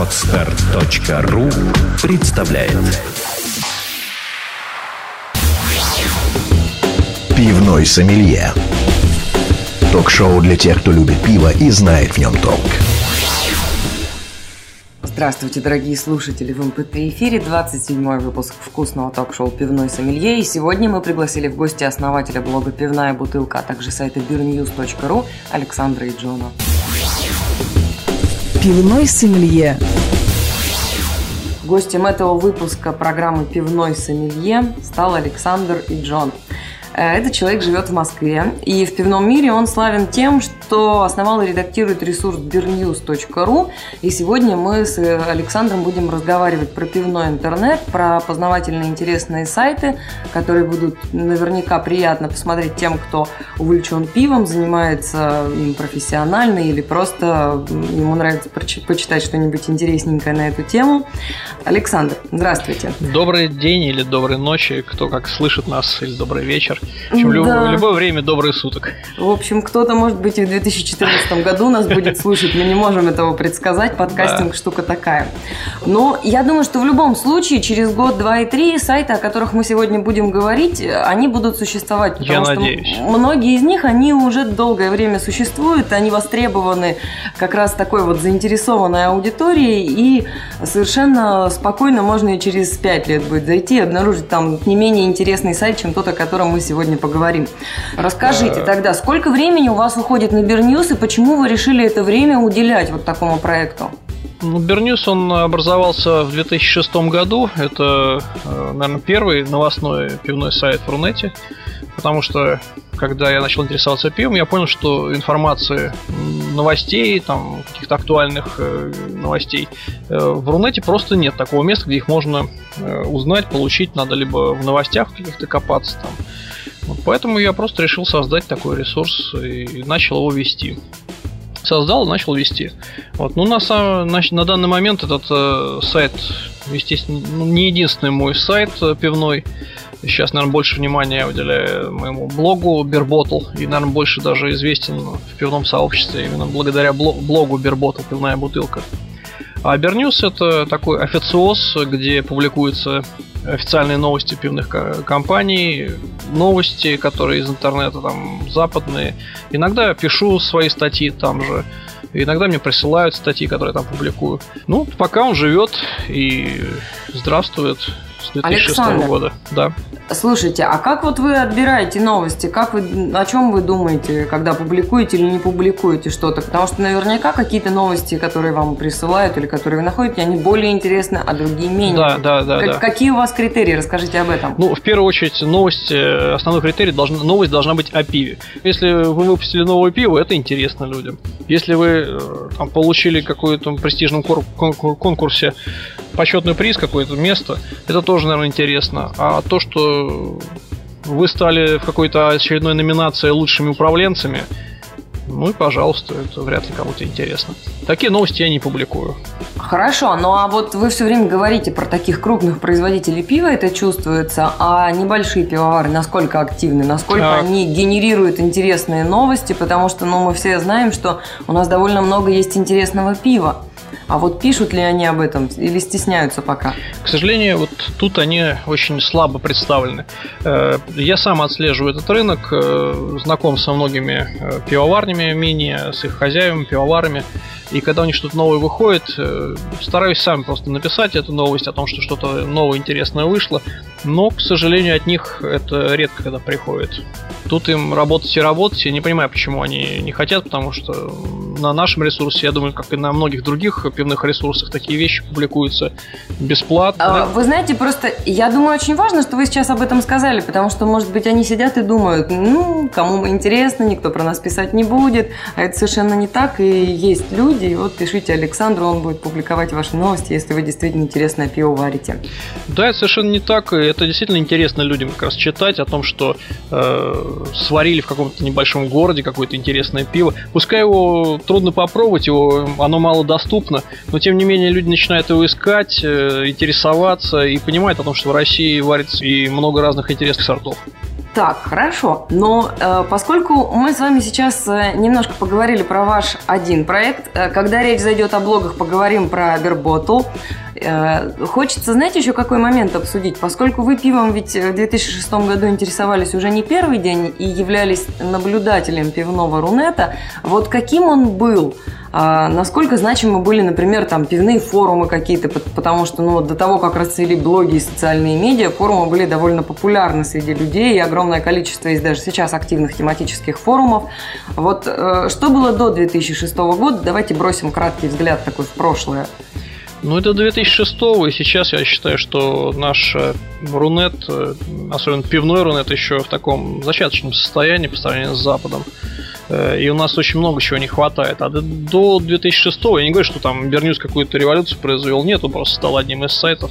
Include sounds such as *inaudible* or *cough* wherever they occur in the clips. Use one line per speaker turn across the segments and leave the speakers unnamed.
Отстар.ру представляет Пивной сомелье Ток-шоу для тех, кто любит пиво и знает в нем толк.
Здравствуйте, дорогие слушатели! В МПТ-эфире 27-й выпуск вкусного ток-шоу «Пивной сомелье». И сегодня мы пригласили в гости основателя блога «Пивная бутылка», а также сайта beernews.ru Александра и Джона.
Пивной сомелье.
Гостем этого выпуска программы «Пивной сомелье» стал Александр и Джон – этот человек живет в Москве, и в пивном мире он славен тем, что основал и редактирует ресурс beernews.ru. И сегодня мы с Александром будем разговаривать про пивной интернет, про познавательные интересные сайты, которые будут наверняка приятно посмотреть тем, кто увлечен пивом, занимается им профессионально или просто ему нравится почитать что-нибудь интересненькое на эту тему. Александр, здравствуйте.
Добрый день или доброй ночи, кто как слышит нас, или добрый вечер. В общем, да. любое, любое время добрые суток.
В общем, кто-то, может быть, и в 2014 году нас будет слушать. Мы не можем этого предсказать. Подкастинг да. штука такая. Но я думаю, что в любом случае, через год, два и три сайты, о которых мы сегодня будем говорить, они будут существовать.
Я надеюсь.
многие из них, они уже долгое время существуют. Они востребованы как раз такой вот заинтересованной аудиторией. И совершенно спокойно можно и через пять лет будет зайти и обнаружить там не менее интересный сайт, чем тот, о котором мы сегодня поговорим. Расскажите тогда, сколько времени у вас уходит на Берньюз и почему вы решили это время уделять вот такому проекту?
Ну, Берньюз, он образовался в 2006 году. Это, э, наверное, первый новостной пивной сайт в Рунете. Потому что, когда я начал интересоваться пивом, я понял, что информации, новостей, там, каких-то актуальных э, новостей э, в Рунете просто нет такого места, где их можно узнать, получить. Надо либо в новостях каких-то копаться, там, поэтому я просто решил создать такой ресурс и начал его вести. Создал и начал вести. Вот. Ну, на, на, на данный момент этот э, сайт, естественно, ну, не единственный мой сайт э, пивной. Сейчас, наверное, больше внимания я уделяю моему блогу Beerbottle. И, наверное, больше даже известен в пивном сообществе именно благодаря блогу Beerbottle «Пивная бутылка». А Берньюз это такой официоз, где публикуются официальные новости пивных компаний, новости, которые из интернета там западные. Иногда пишу свои статьи там же. Иногда мне присылают статьи, которые я там публикую. Ну, пока он живет и здравствует с 2006 Александр, года. Да.
Слушайте, а как вот вы отбираете новости? Как вы, о чем вы думаете, когда публикуете или не публикуете что-то? Потому что наверняка какие-то новости, которые вам присылают или которые вы находите, они более интересны, а другие менее.
Да, да, да. Как,
да. Какие у вас критерии? Расскажите об этом.
Ну, в первую очередь, новость, э, основной критерий, должна, новость должна быть о пиве. Если вы выпустили новое пиво, это интересно людям. Если вы э, там, получили какой-то престижном конкурсе почетный приз, какое-то место, это тоже, наверное, интересно. А то, что вы стали в какой-то очередной номинации лучшими управленцами, ну и пожалуйста, это вряд ли кому-то интересно. Такие новости я не публикую.
Хорошо, ну а вот вы все время говорите про таких крупных производителей пива, это чувствуется, а небольшие пивовары насколько активны, насколько так. они генерируют интересные новости, потому что ну, мы все знаем, что у нас довольно много есть интересного пива. А вот пишут ли они об этом или стесняются пока?
К сожалению, вот тут они очень слабо представлены. Э, я сам отслеживаю этот рынок, э, знаком со многими э, пивоварнями мини, с их хозяевами, пивоварами. И когда у них что-то новое выходит, стараюсь сам просто написать эту новость о том, что что-то новое интересное вышло. Но, к сожалению, от них это редко когда приходит. Тут им работать и работать. Я не понимаю, почему они не хотят, потому что на нашем ресурсе, я думаю, как и на многих других пивных ресурсах, такие вещи публикуются бесплатно.
А, вы знаете, просто я думаю, очень важно, что вы сейчас об этом сказали, потому что, может быть, они сидят и думают, ну, кому интересно, никто про нас писать не будет, а это совершенно не так, и есть люди, и вот пишите Александру, он будет публиковать ваши новости, если вы действительно интересное пиво варите.
Да, это совершенно не так, и это действительно интересно людям как раз читать о том, что э, сварили в каком-то небольшом городе какое-то интересное пиво. Пускай его трудно попробовать, его, оно мало доступно, но тем не менее люди начинают его искать, э, интересоваться и понимают о том, что в России варится и много разных интересных сортов.
Так, хорошо. Но э, поскольку мы с вами сейчас э, немножко поговорили про ваш один проект, э, когда речь зайдет о блогах, поговорим про Берботл. Э, хочется, знаете, еще какой момент обсудить? Поскольку вы пивом ведь в 2006 году интересовались уже не первый день и являлись наблюдателем пивного рунета, вот каким он был? А, насколько значимы были, например, там пивные форумы какие-то, потому что ну, до того, как расцвели блоги и социальные медиа, форумы были довольно популярны среди людей, и огромное количество есть даже сейчас активных тематических форумов. Вот э, что было до 2006 года? Давайте бросим краткий взгляд такой в прошлое.
Ну, это 2006 и сейчас я считаю, что наш э, Рунет, э, особенно пивной Рунет, еще в таком зачаточном состоянии по сравнению с Западом. Э, и у нас очень много чего не хватает. А до 2006 я не говорю, что там Берньюз какую-то революцию произвел. Нет, он просто стал одним из сайтов.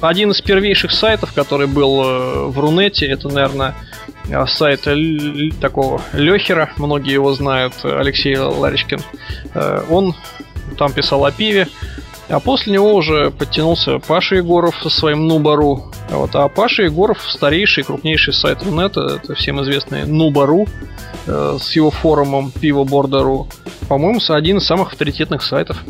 Один из первейших сайтов, который был в Рунете, это, наверное, сайт такого Лехера, многие его знают, Алексей Ларичкин. Он там писал о пиве, а после него уже подтянулся Паша Егоров со своим Нубару. Вот, а Паша Егоров старейший, крупнейший сайт Рунета, это всем известный Нубару, э, с его форумом Пиво Бордеру. По-моему, один из самых авторитетных сайтов.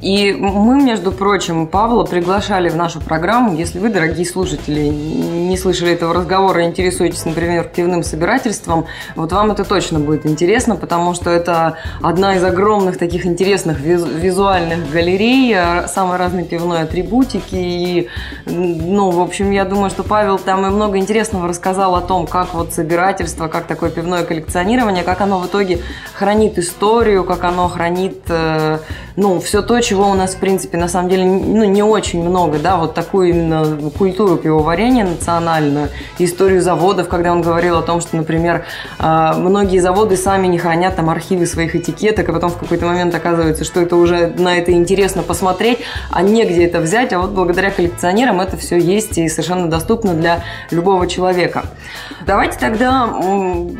И мы, между прочим, Павла приглашали в нашу программу. Если вы, дорогие слушатели, не слышали этого разговора, интересуетесь, например, пивным собирательством, вот вам это точно будет интересно, потому что это одна из огромных таких интересных визуальных галерей, э, самой разной пивной атрибутики. И, ну, в общем, я думаю, что Павел там и много интересного рассказал о том, как вот собирательство, как такое пивное коллекционирование, как оно в итоге хранит историю, как оно хранит, э, ну, все то, чего у нас, в принципе, на самом деле, ну, не очень много, да, вот такую именно культуру пивоварения национальную, историю заводов, когда он говорил о том, что, например, а, многие заводы сами не хранят там архивы своих этикеток, и потом в какой-то момент оказывается, что это уже на это интересно посмотреть, а негде это взять, а вот благодаря коллекционерам это все есть и совершенно доступно для любого человека. Давайте тогда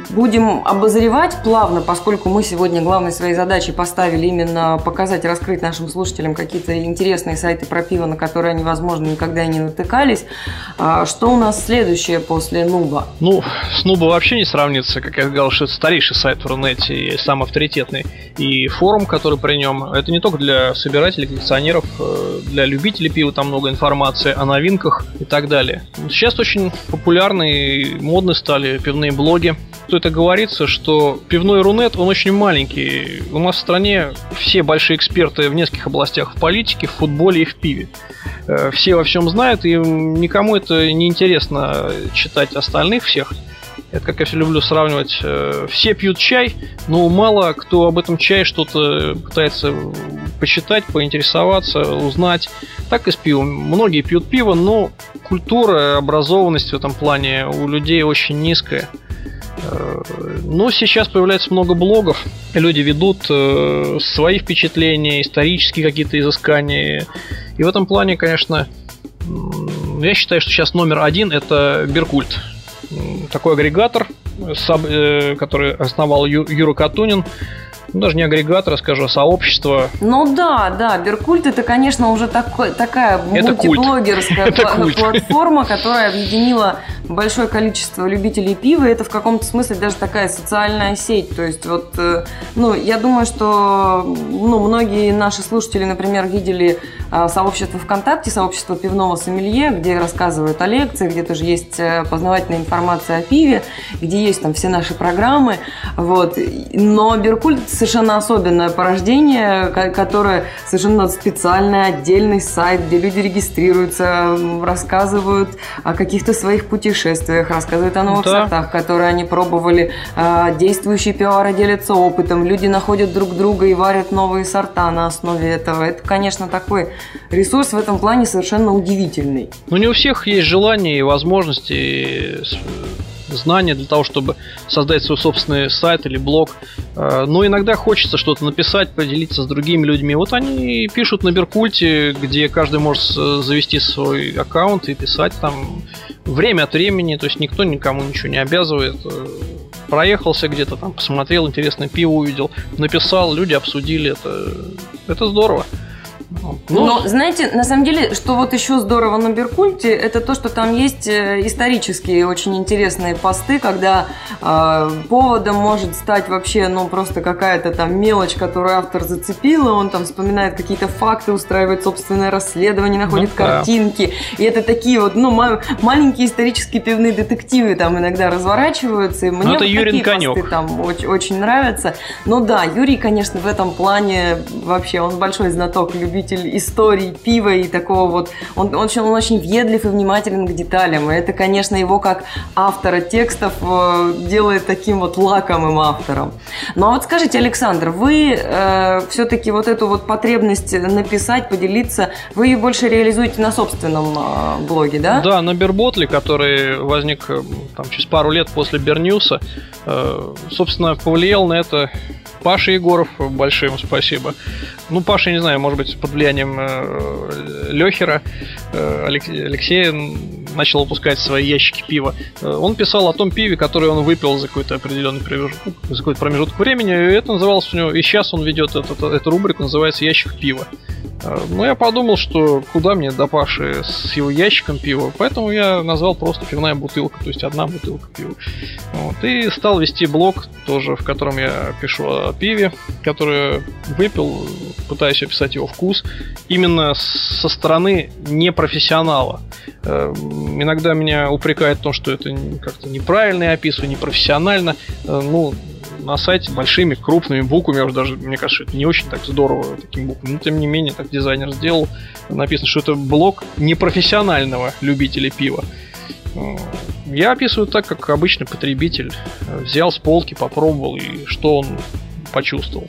будем обозревать плавно, поскольку мы сегодня главной своей задачей поставили именно показать, раскрыть нашим слушателям слушателям какие-то интересные сайты про пиво, на которые они, возможно, никогда и не натыкались. А что у нас следующее после Нуба?
Ну, с Нуба вообще не сравнится. Как я сказал, что это старейший сайт в Рунете и самый авторитетный. И форум, который при нем, это не только для собирателей, коллекционеров, э, для любителей пива там много информации о новинках и так далее. Сейчас очень популярны и модны стали пивные блоги. Тут это говорится, что пивной Рунет, он очень маленький. У нас в стране все большие эксперты в нескольких областях в политике, в футболе и в пиве. Э, все во всем знают, и никому это не интересно читать остальных всех. Это как я все люблю сравнивать. Э, все пьют чай, но мало кто об этом чае что-то пытается почитать, поинтересоваться, узнать. Так и с пивом. Многие пьют пиво, но культура, образованность в этом плане у людей очень низкая. Но сейчас появляется много блогов, люди ведут э, свои впечатления, исторические какие-то изыскания. И в этом плане, конечно, я считаю, что сейчас номер один это Беркульт. Такой агрегатор, э, который основал Юра Катунин ну, даже не агрегатор, скажу, а сообщество.
Ну да, да, Беркульт это, конечно, уже такой, такая это мультиблогерская *laughs* платформа, которая объединила большое количество любителей пива, это в каком-то смысле даже такая социальная сеть. То есть вот, э, ну, я думаю, что ну, многие наши слушатели, например, видели а, сообщество ВКонтакте, сообщество пивного сомелье, где рассказывают о лекциях, где тоже есть э, познавательная информация о пиве, где есть там все наши программы. Вот. Но Беркульт совершенно особенное порождение, которое совершенно специальный отдельный сайт, где люди регистрируются, рассказывают о каких-то своих путешествиях, рассказывают о новых да. сортах, которые они пробовали. А, действующие пивовары делятся опытом, люди находят друг друга и варят новые сорта на основе этого. Это, конечно, такой ресурс в этом плане совершенно удивительный.
Но не у всех есть желание и возможности знания для того, чтобы создать свой собственный сайт или блог. Э, но иногда хочется что-то написать, поделиться с другими людьми. Вот они пишут на Беркульте, где каждый может завести свой аккаунт и писать там время от времени, то есть никто никому ничего не обязывает. Э, проехался где-то там, посмотрел интересное пиво, увидел, написал, люди обсудили, это, это здорово.
Ну, Но, знаете, на самом деле, что вот еще здорово на Беркульте, это то, что там есть э, исторические очень интересные посты, когда э, поводом может стать вообще, ну, просто какая-то там мелочь, которую автор зацепила, он там вспоминает какие-то факты, устраивает собственное расследование, находит ну, картинки. Да. И это такие вот, ну, маленькие исторические пивные детективы там иногда разворачиваются. И мне
ну, это вот
Юрий
такие
посты там очень, очень нравятся. Но да, Юрий, конечно, в этом плане вообще, он большой знаток, любитель истории пива и такого вот... Он, он, он очень въедлив и внимателен к деталям. И это, конечно, его как автора текстов э, делает таким вот лакомым автором. Ну а вот скажите, Александр, вы э, все-таки вот эту вот потребность написать, поделиться, вы ее больше реализуете на собственном э, блоге, да?
Да, на Берботле, который возник э, там, через пару лет после Берньюса, э, собственно, повлиял на это Паша Егоров, большое ему спасибо. Ну, Паша, не знаю, может быть, под влиянием э, Лехера э, Алексея начал выпускать свои ящики пива. Э, он писал о том пиве, которое он выпил за какой-то определенный промежуток, за какой-то промежуток времени. И это называлось у него, и сейчас он ведет этот, эту рубрику, называется «Ящик пива». Э, ну, я подумал, что куда мне до Паши с его ящиком пива, поэтому я назвал просто пивная бутылка, то есть одна бутылка пива. Вот. И стал вести блог тоже, в котором я пишу о пиве, которое выпил, пытаюсь описать его вкус, именно со стороны непрофессионала. Э, иногда меня упрекают в том, что это как-то неправильно я описываю, непрофессионально. Э, ну, на сайте большими, крупными буквами, уже даже, мне кажется, это не очень так здорово таким буквами, но тем не менее, так дизайнер сделал, написано, что это блог непрофессионального любителя пива. Я описываю так, как обычный потребитель. Взял с полки, попробовал, и что он почувствовал.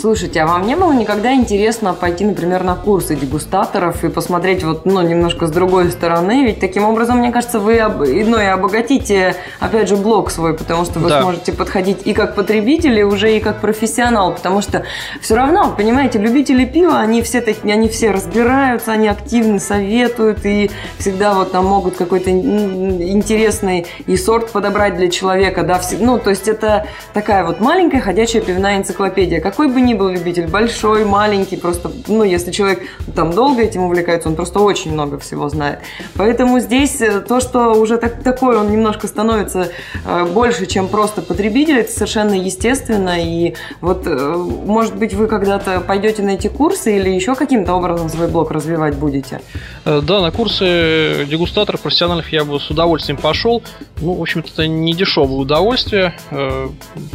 Слушайте, а вам не было никогда интересно пойти, например, на курсы дегустаторов и посмотреть вот, ну, немножко с другой стороны? Ведь таким образом, мне кажется, вы, ну, и обогатите, опять же, блог свой, потому что вы да. сможете подходить и как потребители, уже и как профессионал, потому что все равно, понимаете, любители пива, они все такие, они все разбираются, они активны, советуют и всегда вот там могут какой-то интересный и сорт подобрать для человека, да, ну, то есть это такая вот маленькая ходячая пивная энциклопедия. Какой бы ни ни был любитель, большой, маленький, просто, ну, если человек там долго этим увлекается, он просто очень много всего знает. Поэтому здесь э, то, что уже так, такой он немножко становится э, больше, чем просто потребитель, это совершенно естественно. И вот, э, может быть, вы когда-то пойдете на эти курсы или еще каким-то образом свой блог развивать будете?
Да, на курсы дегустаторов профессиональных я бы с удовольствием пошел. Ну, в общем-то, это не дешевое удовольствие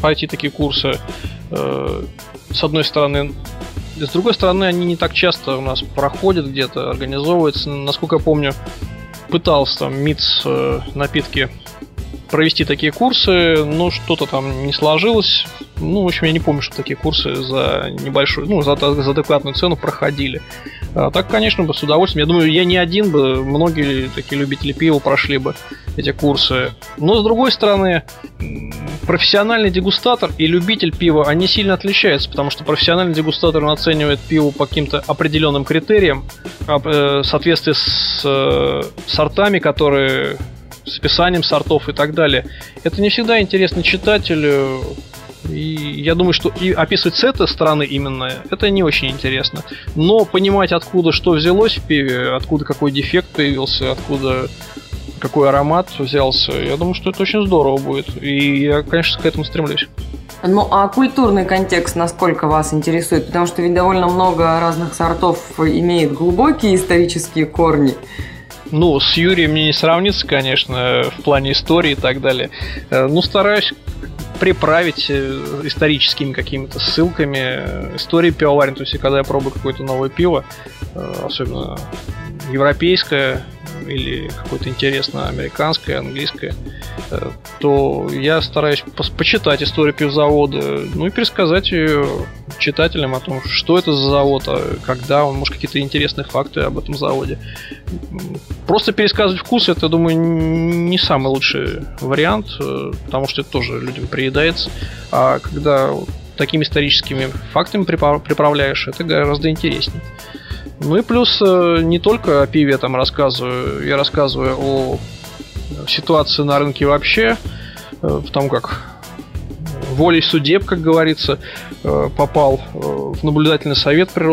пойти такие курсы с одной стороны. С другой стороны, они не так часто у нас проходят где-то, организовываются. Насколько я помню, пытался там МИЦ э, напитки провести такие курсы, но что-то там не сложилось. Ну, в общем, я не помню, что такие курсы за небольшую, ну, за, за адекватную цену проходили. А так, конечно, бы с удовольствием. Я думаю, я не один бы, многие такие любители пива прошли бы эти курсы. Но, с другой стороны, профессиональный дегустатор и любитель пива, они сильно отличаются, потому что профессиональный дегустатор он оценивает пиво по каким-то определенным критериям, э, в соответствии с э, сортами, которые с описанием сортов и так далее. Это не всегда интересно читателю, и я думаю, что и описывать с этой стороны именно, это не очень интересно. Но понимать, откуда что взялось в пиве, откуда какой дефект появился, откуда какой аромат взялся, я думаю, что это очень здорово будет. И я, конечно, к этому стремлюсь.
Ну, а культурный контекст насколько вас интересует? Потому что ведь довольно много разных сортов имеет глубокие исторические корни.
Ну, с Юрием мне не сравнится, конечно, в плане истории и так далее. Э, ну, стараюсь приправить э, историческими какими-то ссылками э, истории пивоварен. То есть, когда я пробую какое-то новое пиво, особенно европейское, или какое-то интересное американское, английское, э, то я стараюсь почитать историю пивзавода, ну и пересказать ее читателям о том, что это за завод, а когда он, может, какие-то интересные факты об этом заводе. Просто пересказывать вкус, это, думаю, не самый лучший вариант, э, потому что это тоже людям приедается. А когда такими историческими фактами приправляешь, это гораздо интереснее. Ну и плюс э, не только о пиве я там рассказываю, я рассказываю о ситуации на рынке вообще, э, потому как волей судеб, как говорится, э, попал в наблюдательный совет при.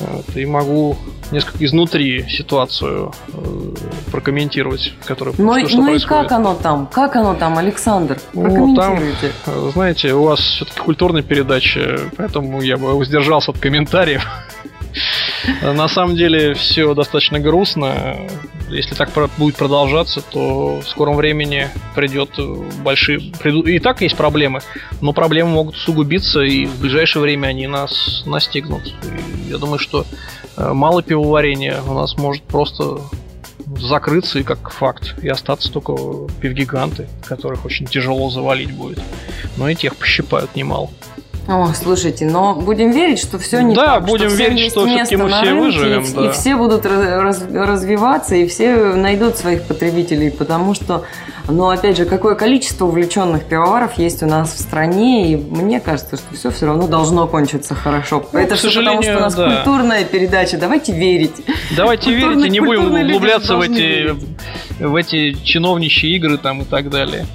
Вот, и могу несколько изнутри ситуацию э, прокомментировать, которая
ну,
что, что
ну
происходит.
и как оно там? Как оно там, Александр?
Ну, там, э, знаете, у вас все-таки культурная передача, поэтому я бы воздержался от комментариев. *laughs* На самом деле все достаточно грустно. Если так будет продолжаться, то в скором времени придет большие... Придут... И так есть проблемы, но проблемы могут усугубиться, и в ближайшее время они нас настигнут. И я думаю, что э, мало пивоварения у нас может просто закрыться и как факт, и остаться только пивгиганты, которых очень тяжело завалить будет. Но и тех пощипают немало.
О, слушайте, но будем верить, что все не
да,
так.
Да, будем
что
верить, что все-таки мы все выживем.
И,
да.
и все будут раз, развиваться, и все найдут своих потребителей, потому что, ну, опять же, какое количество увлеченных пивоваров есть у нас в стране, и мне кажется, что все все равно должно кончиться хорошо.
Ну,
Это все потому, что у нас
да.
культурная передача. Давайте верить.
Давайте верить и не будем углубляться в эти, в эти чиновничьи игры там и так далее.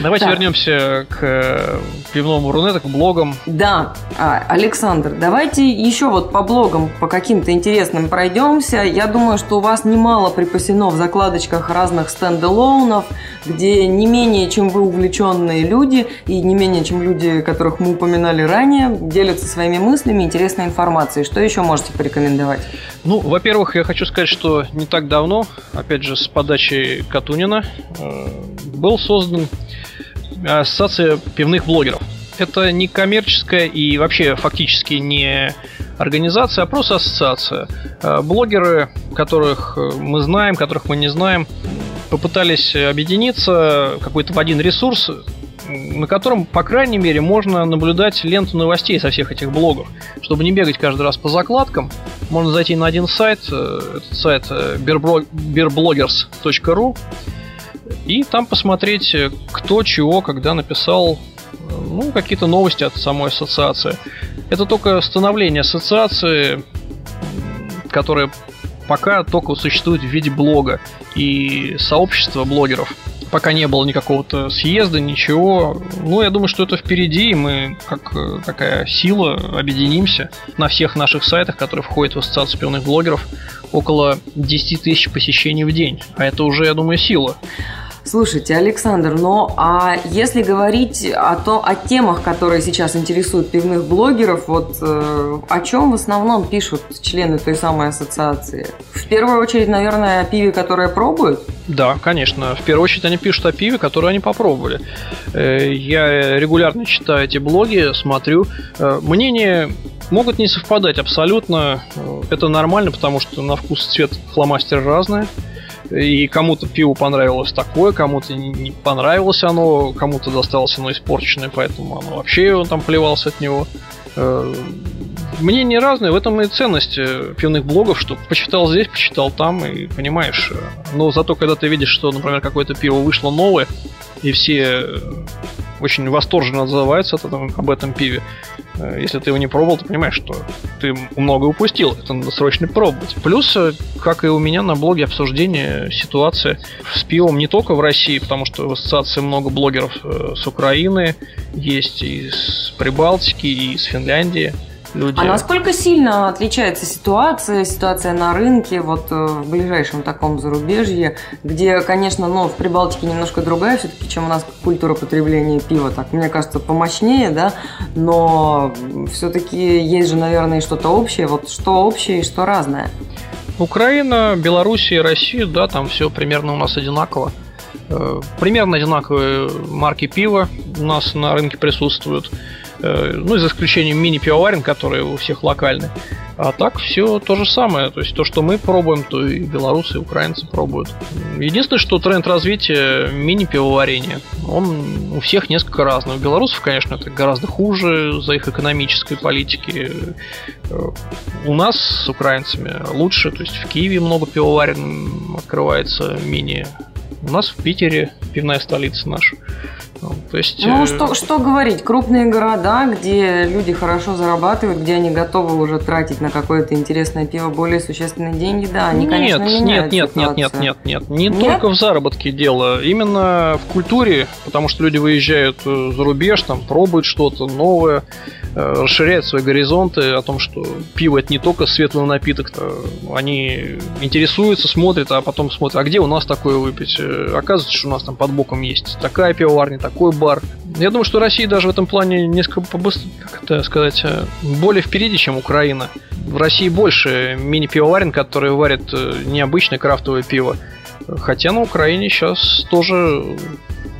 Давайте так. вернемся к э, пивному Рунету, к блогам.
Да, а, Александр, давайте еще вот по блогам, по каким-то интересным пройдемся. Я думаю, что у вас немало припасено в закладочках разных стендалоунов, где не менее, чем вы увлеченные люди, и не менее, чем люди, которых мы упоминали ранее, делятся своими мыслями, интересной информацией. Что еще можете порекомендовать?
Ну, во-первых, я хочу сказать, что не так давно, опять же, с подачи Катунина, э, был создан Ассоциация пивных блогеров. Это не коммерческая и вообще фактически не организация, а просто ассоциация. Блогеры, которых мы знаем, которых мы не знаем, попытались объединиться какой-то в один ресурс, на котором, по крайней мере, можно наблюдать ленту новостей со всех этих блогов. Чтобы не бегать каждый раз по закладкам, можно зайти на один сайт, этот сайт beerbloggers.ru, и там посмотреть, кто чего, когда написал ну, какие-то новости от самой ассоциации. Это только становление ассоциации, которая пока только существует в виде блога и сообщества блогеров. Пока не было никакого-то съезда, ничего. Ну, я думаю, что это впереди, и мы, как такая сила, объединимся на всех наших сайтах, которые входят в ассоциацию пивных блогеров, около 10 тысяч посещений в день. А это уже, я думаю, сила.
Слушайте, Александр, но а если говорить о, то, о темах, которые сейчас интересуют пивных блогеров, вот э, о чем в основном пишут члены той самой ассоциации? В первую очередь, наверное, о пиве, которое пробуют?
Да, конечно. В первую очередь они пишут о пиве, которое они попробовали. Э, я регулярно читаю эти блоги, смотрю. Э, мнения могут не совпадать абсолютно. Э, это нормально, потому что на вкус и цвет фломастеры разные. И кому-то пиво понравилось такое, кому-то не понравилось оно, кому-то досталось оно испорченное, поэтому оно вообще он там плевался от него. Э, мнения разные, в этом и ценность э, пивных блогов, что почитал здесь, почитал там, и понимаешь. Э, но зато когда ты видишь, что, например, какое-то пиво вышло новое, и все очень восторженно отзываются об этом пиве, Э, если ты его не пробовал, ты понимаешь, что ты много упустил. Это надо срочно пробовать. Плюс, э, как и у меня на блоге обсуждение ситуации с пивом не только в России, потому что в ассоциации много блогеров э, с Украины, есть и с Прибалтики, и с Финляндии люди.
А насколько сильно отличается ситуация, ситуация на рынке, вот э, в ближайшем таком зарубежье, где, конечно, ну, в Прибалтике немножко другая все-таки, чем у нас культура потребления пива, так, мне кажется, помощнее, да, но все-таки есть же, наверное, что-то общее, вот что общее и что разное.
Украина, Белоруссия, Россия, да, там все примерно у нас одинаково. Э, примерно одинаковые марки пива у нас на рынке присутствуют. Э, ну, за исключением мини-пивоварен, которые у всех локальны. А так все то же самое. То есть то, что мы пробуем, то и белорусы, и украинцы пробуют. Единственное, что тренд развития мини-пивоварения, он у всех несколько разный. У белорусов, конечно, это гораздо хуже за их экономической политики. Э, у нас с украинцами лучше. То есть в Киеве много пивоварен открывается мини У нас в Питере пивная столица наша.
То есть, ну,
э...
что, что говорить, крупные города, где люди хорошо зарабатывают, где они готовы уже тратить на какое-то интересное пиво более существенные деньги, да, они,
нет,
конечно,
нет, нет, нет, нет, нет, нет, не нет? только в заработке дело, именно в культуре, потому что люди выезжают э, за рубеж, там пробуют что-то новое, э, расширяют свои горизонты о том, что пиво это не только светлый напиток, они интересуются, смотрят, а потом смотрят, а где у нас такое выпить? Э, оказывается, что у нас там под боком есть такая пивоварня, такой бар. Я думаю, что Россия даже в этом плане несколько побыстрее, как это сказать, э, более впереди, чем Украина. В России больше мини-пивоварен, которые варят э, необычное крафтовое пиво. Хотя на Украине сейчас тоже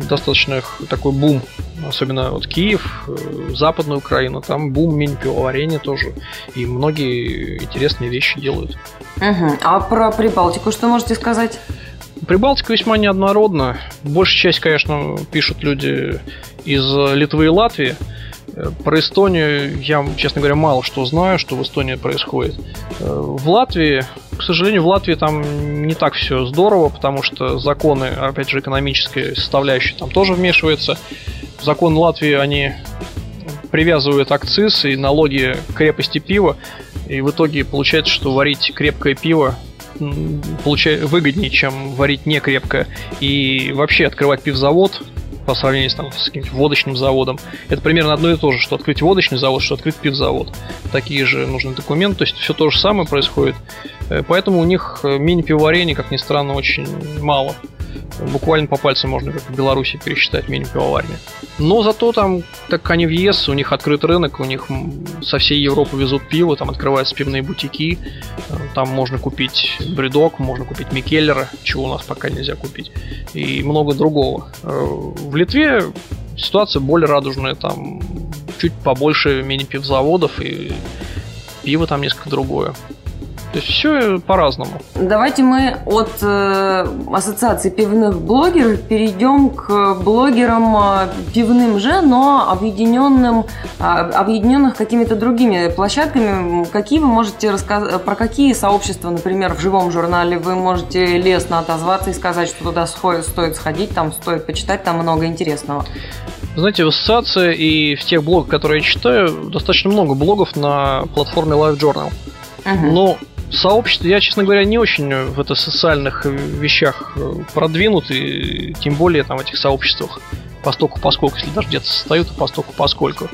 достаточно такой бум. Особенно вот Киев, э, Западная Украина, там бум мини-пивоварения тоже. И многие интересные вещи делают.
Угу. А про Прибалтику что можете сказать?
Прибалтика весьма неоднородна. Большая часть, конечно, пишут люди из Литвы и Латвии. Про Эстонию я, честно говоря, мало что знаю, что в Эстонии происходит. В Латвии, к сожалению, в Латвии там не так все здорово, потому что законы, опять же, экономические составляющие там тоже вмешиваются. Закон Латвии, они привязывают акциз и налоги к крепости пива, и в итоге получается, что варить крепкое пиво выгоднее, чем варить не крепко. И вообще открывать пивзавод по сравнению с, там, с каким-нибудь водочным заводом. Это примерно одно и то же, что открыть водочный завод, что открыть пивзавод. Такие же нужны документы, то есть все то же самое происходит. Э, поэтому у них э, мини-пивоварений, как ни странно, очень мало. Буквально по пальцам можно, как в Беларуси, пересчитать мини-пивоварни. Но зато там, так как они в ЕС, у них открыт рынок, у них со всей Европы везут пиво, там открываются пивные бутики, э, там можно купить бредок, можно купить Микеллера, чего у нас пока нельзя купить, и много другого. Э, в Литве ситуация более радужная, там чуть побольше мини-пивзаводов, и пиво там несколько другое. То есть все по-разному.
Давайте мы от э, ассоциации пивных блогеров перейдем к блогерам э, пивным же, но объединенным, э, объединенных какими-то другими площадками. Какие вы можете рассказать, про какие сообщества, например, в живом журнале вы можете лестно отозваться и сказать, что туда стоит сходить, там стоит почитать, там много интересного?
Знаете, в ассоциации и в тех блогах, которые я читаю, достаточно много блогов на платформе Live Journal. Uh-huh. Но сообщество, я, честно говоря, не очень в это социальных вещах продвинут, и тем более там в этих сообществах постоку поскольку, если даже где-то состоят, то постоку поскольку.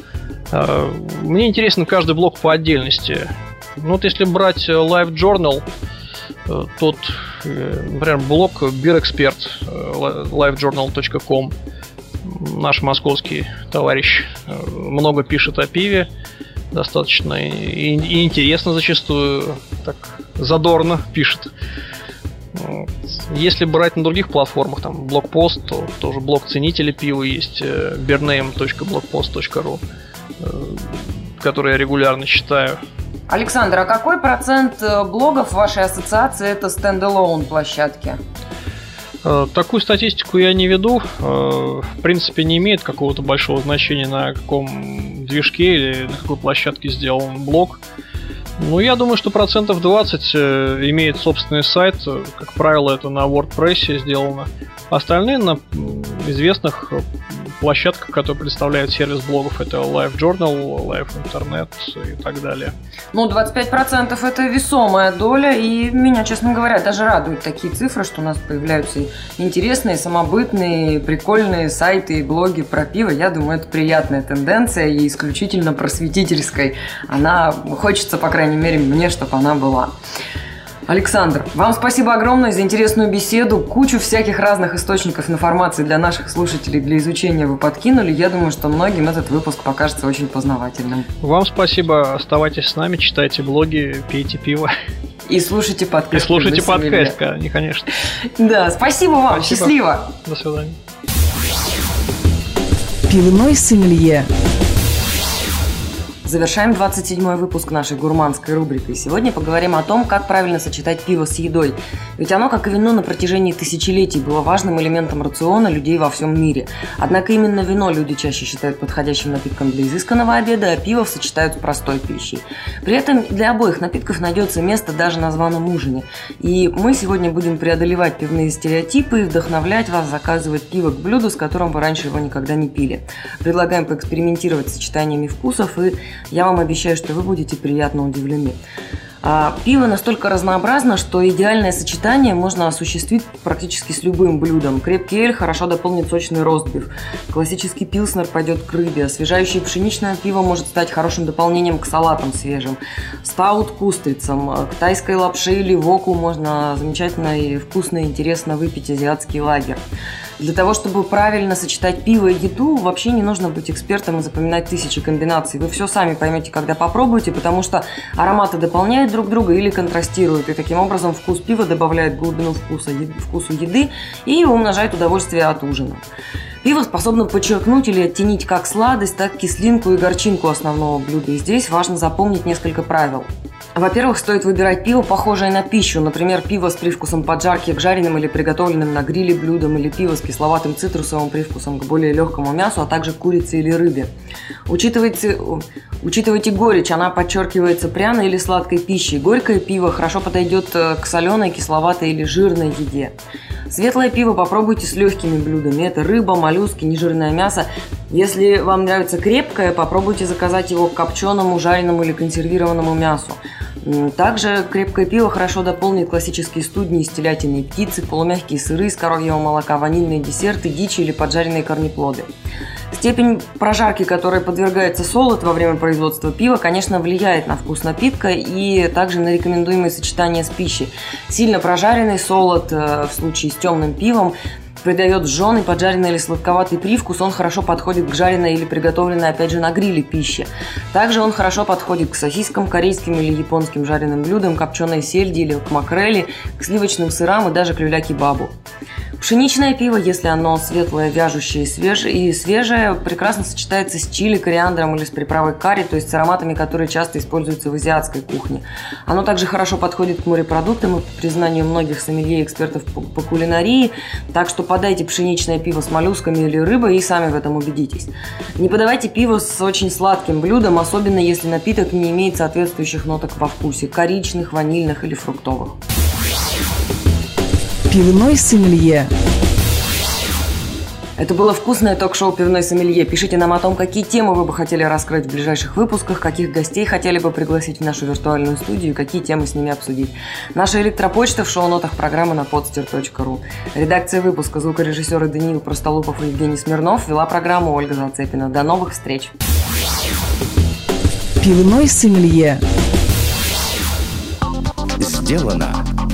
А, мне интересен каждый блок по отдельности. Ну вот если брать Live Journal, э, тот, э, например, блок Beer Expert, э, livejournal.com, наш московский товарищ много пишет о пиве, достаточно и, и интересно зачастую, так задорно пишет. Если брать на других платформах, там блокпост, то тоже блок ценителей пива есть, э, bername.blogpost.ru, э, который я регулярно читаю.
Александр, а какой процент э, блогов вашей ассоциации это стендалон площадки?
Такую статистику я не веду. В принципе, не имеет какого-то большого значения, на каком движке или на какой площадке сделан блог. Ну, я думаю, что процентов 20 э, имеет собственный сайт. Как правило, это на WordPress сделано. Остальные на известных площадках, которые представляют сервис блогов. Это Live Journal, Live Internet и так далее.
Ну, 25% это весомая доля, и меня, честно говоря, даже радуют такие цифры, что у нас появляются интересные, самобытные, прикольные сайты и блоги про пиво. Я думаю, это приятная тенденция и исключительно просветительской. Она хочется, по крайней мере, мне, чтобы она была. Александр, вам спасибо огромное за интересную беседу. Кучу всяких разных источников информации для наших слушателей для изучения вы подкинули. Я думаю, что многим этот выпуск покажется очень познавательным.
Вам спасибо. Оставайтесь с нами, читайте блоги, пейте пиво.
И слушайте подкаст.
И слушайте подкаст, конечно.
Да, спасибо вам. Спасибо. Счастливо.
До свидания.
Пивной сомелье.
Завершаем 27-й выпуск нашей гурманской рубрики. Сегодня поговорим о том, как правильно сочетать пиво с едой. Ведь оно, как и вино, на протяжении тысячелетий было важным элементом рациона людей во всем мире. Однако именно вино люди чаще считают подходящим напитком для изысканного обеда, а пиво сочетают с простой пищей. При этом для обоих напитков найдется место даже на званом ужине. И мы сегодня будем преодолевать пивные стереотипы и вдохновлять вас заказывать пиво к блюду, с которым вы раньше его никогда не пили. Предлагаем поэкспериментировать с сочетаниями вкусов и я вам обещаю, что вы будете приятно удивлены. А, пиво настолько разнообразно, что идеальное сочетание можно осуществить практически с любым блюдом. Крепкий эль хорошо дополнит сочный ростбиф. Классический пилснер пойдет к рыбе. Освежающее пшеничное пиво может стать хорошим дополнением к салатам свежим. Стаут к устрицам. К тайской лапше или воку можно замечательно и вкусно и интересно выпить азиатский лагерь. Для того, чтобы правильно сочетать пиво и еду, вообще не нужно быть экспертом и запоминать тысячи комбинаций. Вы все сами поймете, когда попробуете, потому что ароматы дополняют друг друга или контрастируют. И таким образом вкус пива добавляет глубину вкуса, вкусу еды и умножает удовольствие от ужина. Пиво способно подчеркнуть или оттенить как сладость, так и кислинку и горчинку основного блюда. И здесь важно запомнить несколько правил. Во-первых, стоит выбирать пиво, похожее на пищу. Например, пиво с привкусом поджарки к жареным или приготовленным на гриле блюдам, или пиво с кисловатым цитрусовым привкусом к более легкому мясу, а также курице или рыбе. Учитывайте, учитывайте горечь, она подчеркивается пряной или сладкой пищей. Горькое пиво хорошо подойдет э, к соленой, кисловатой или жирной еде. Светлое пиво попробуйте с легкими блюдами. Это рыба, моллюски, нежирное мясо. Если вам нравится крепкое, попробуйте заказать его к копченому, жареному или консервированному мясу. Также крепкое пиво хорошо дополнит классические студни из телятины и птицы, полумягкие сыры из коровьего молока, ванильные десерты, дичи или поджаренные корнеплоды. Степень прожарки, которой подвергается солод во время производства пива, конечно, влияет на вкус напитка и также на рекомендуемые сочетания с пищей. Сильно прожаренный солод э, в случае с темным пивом придает жженый, поджаренный или сладковатый привкус, он хорошо подходит к жареной или приготовленной, опять же, на гриле пище. Также он хорошо подходит к сосискам, корейским или японским жареным блюдам, копченой сельди или к макрели, к сливочным сырам и даже к люля-кебабу. Пшеничное пиво, если оно светлое, вяжущее и свежее, и свежее, прекрасно сочетается с чили, кориандром или с приправой карри, то есть с ароматами, которые часто используются в азиатской кухне. Оно также хорошо подходит к морепродуктам и по признанию многих сомелье и экспертов по, по кулинарии, так что подайте пшеничное пиво с моллюсками или рыбой и сами в этом убедитесь. Не подавайте пиво с очень сладким блюдом, особенно если напиток не имеет соответствующих ноток во вкусе – коричных, ванильных или фруктовых.
Пивной сомелье.
Это было вкусное ток-шоу «Пивной сомелье». Пишите нам о том, какие темы вы бы хотели раскрыть в ближайших выпусках, каких гостей хотели бы пригласить в нашу виртуальную студию, какие темы с ними обсудить. Наша электропочта в шоу-нотах программы на podster.ru. Редакция выпуска звукорежиссеры Даниил Простолупов и Евгений Смирнов вела программу Ольга Зацепина. До новых встреч!
Пивной сомелье.
Сделано